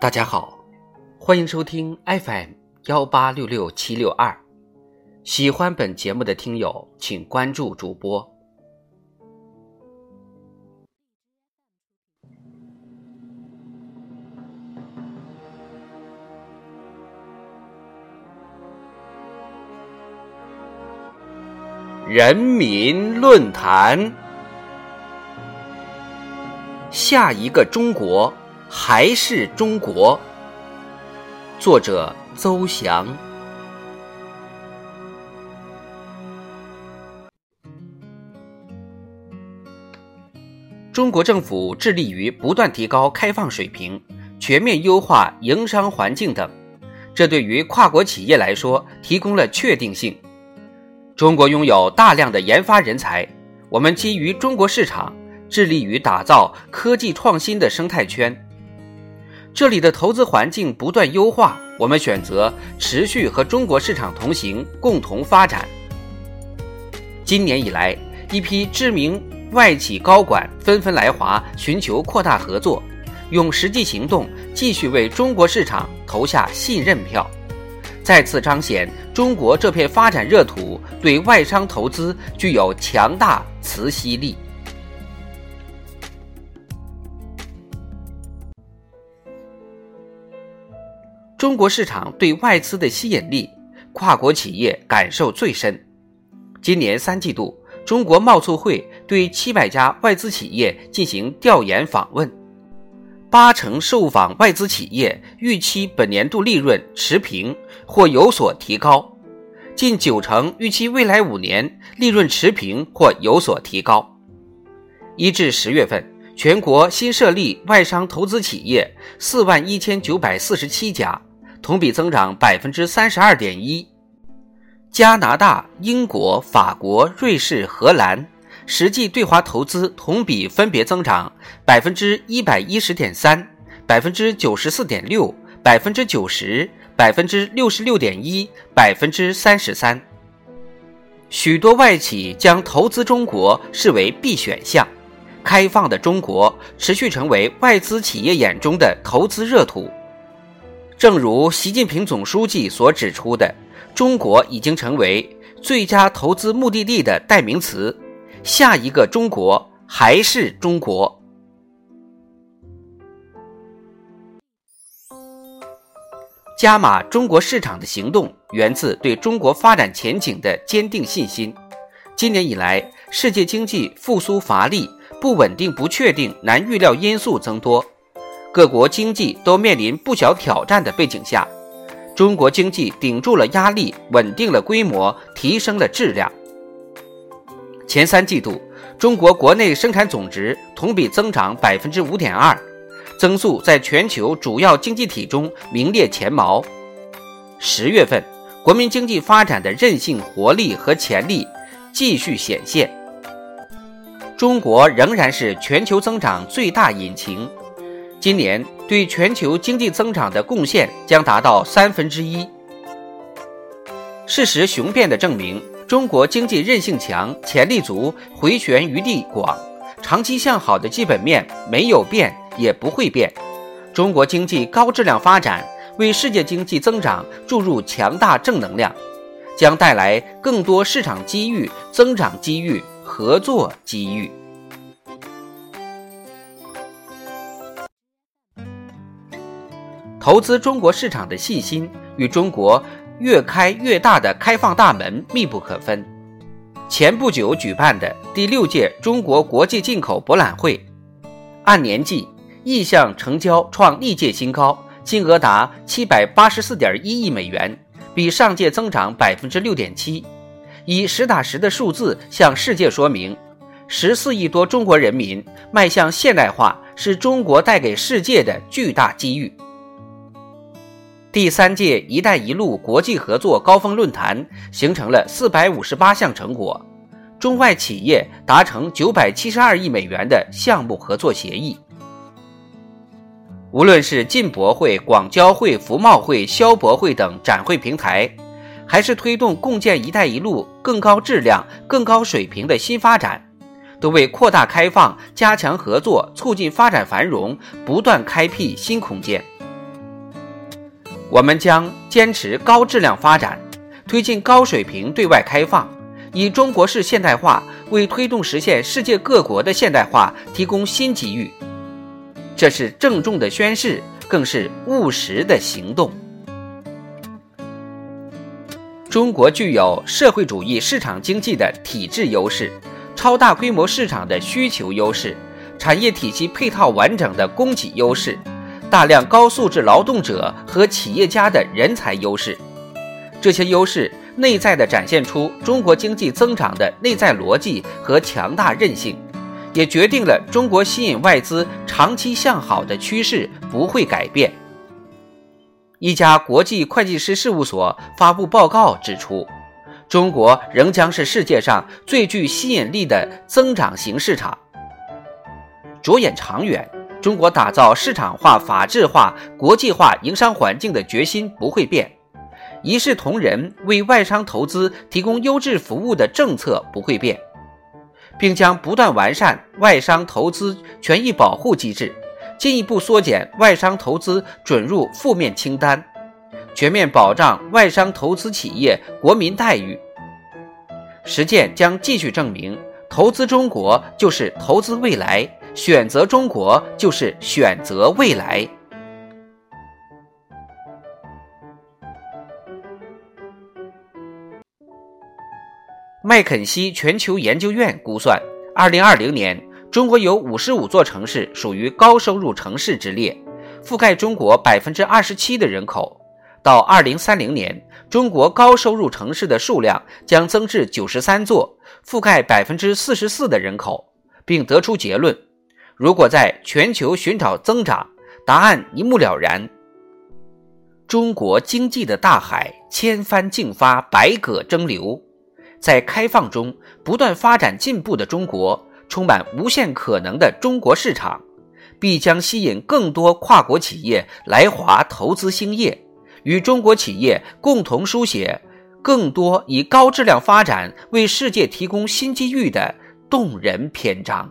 大家好，欢迎收听 FM 幺八六六七六二。喜欢本节目的听友，请关注主播。人民论坛，下一个中国。还是中国。作者邹翔。中国政府致力于不断提高开放水平，全面优化营商环境等，这对于跨国企业来说提供了确定性。中国拥有大量的研发人才，我们基于中国市场，致力于打造科技创新的生态圈。这里的投资环境不断优化，我们选择持续和中国市场同行，共同发展。今年以来，一批知名外企高管纷纷来华，寻求扩大合作，用实际行动继续为中国市场投下信任票，再次彰显中国这片发展热土对外商投资具有强大磁吸力。中国市场对外资的吸引力，跨国企业感受最深。今年三季度，中国贸促会对七百家外资企业进行调研访问，八成受访外资企业预期本年度利润持平或有所提高，近九成预期未来五年利润持平或有所提高。一至十月份，全国新设立外商投资企业四万一千九百四十七家。同比增长百分之三十二点一，加拿大、英国、法国、瑞士、荷兰实际对华投资同比分别增长百分之一百一十点三、百分之九十四点六、百分之九十、百分之六十六点一、百分之三十三。许多外企将投资中国视为必选项，开放的中国持续成为外资企业眼中的投资热土。正如习近平总书记所指出的，中国已经成为最佳投资目的地的代名词。下一个中国还是中国。加码中国市场的行动源自对中国发展前景的坚定信心。今年以来，世界经济复苏乏力，不稳定、不确定、难预料因素增多。各国经济都面临不小挑战的背景下，中国经济顶住了压力，稳定了规模，提升了质量。前三季度，中国国内生产总值同比增长百分之五点二，增速在全球主要经济体中名列前茅。十月份，国民经济发展的韧性、活力和潜力继续显现，中国仍然是全球增长最大引擎。今年对全球经济增长的贡献将达到三分之一。事实雄辩地证明，中国经济韧性强、潜力足、回旋余地广、长期向好的基本面没有变，也不会变。中国经济高质量发展为世界经济增长注入强大正能量，将带来更多市场机遇、增长机遇、合作机遇。投资中国市场的信心与中国越开越大的开放大门密不可分。前不久举办的第六届中国国际进口博览会，按年计意向成交创历届新高，金额达七百八十四点一亿美元，比上届增长百分之六点七。以实打实的数字向世界说明，十四亿多中国人民迈向现代化是中国带给世界的巨大机遇。第三届“一带一路”国际合作高峰论坛形成了四百五十八项成果，中外企业达成九百七十二亿美元的项目合作协议。无论是进博会、广交会、服贸会、消博会等展会平台，还是推动共建“一带一路”更高质量、更高水平的新发展，都为扩大开放、加强合作、促进发展繁荣不断开辟新空间。我们将坚持高质量发展，推进高水平对外开放，以中国式现代化为推动实现世界各国的现代化提供新机遇。这是郑重的宣誓，更是务实的行动。中国具有社会主义市场经济的体制优势、超大规模市场的需求优势、产业体系配套完整的供给优势。大量高素质劳动者和企业家的人才优势，这些优势内在的展现出中国经济增长的内在逻辑和强大韧性，也决定了中国吸引外资长期向好的趋势不会改变。一家国际会计师事务所发布报告指出，中国仍将是世界上最具吸引力的增长型市场。着眼长远。中国打造市场化、法治化、国际化营商环境的决心不会变，一视同仁为外商投资提供优质服务的政策不会变，并将不断完善外商投资权益保护机制，进一步缩减外商投资准入负面清单，全面保障外商投资企业国民待遇。实践将继续证明，投资中国就是投资未来。选择中国就是选择未来。麦肯锡全球研究院估算，二零二零年中国有五十五座城市属于高收入城市之列，覆盖中国百分之二十七的人口。到二零三零年，中国高收入城市的数量将增至九十三座，覆盖百分之四十四的人口，并得出结论。如果在全球寻找增长，答案一目了然。中国经济的大海千帆竞发，百舸争流，在开放中不断发展进步的中国，充满无限可能的中国市场，必将吸引更多跨国企业来华投资兴业，与中国企业共同书写更多以高质量发展为世界提供新机遇的动人篇章。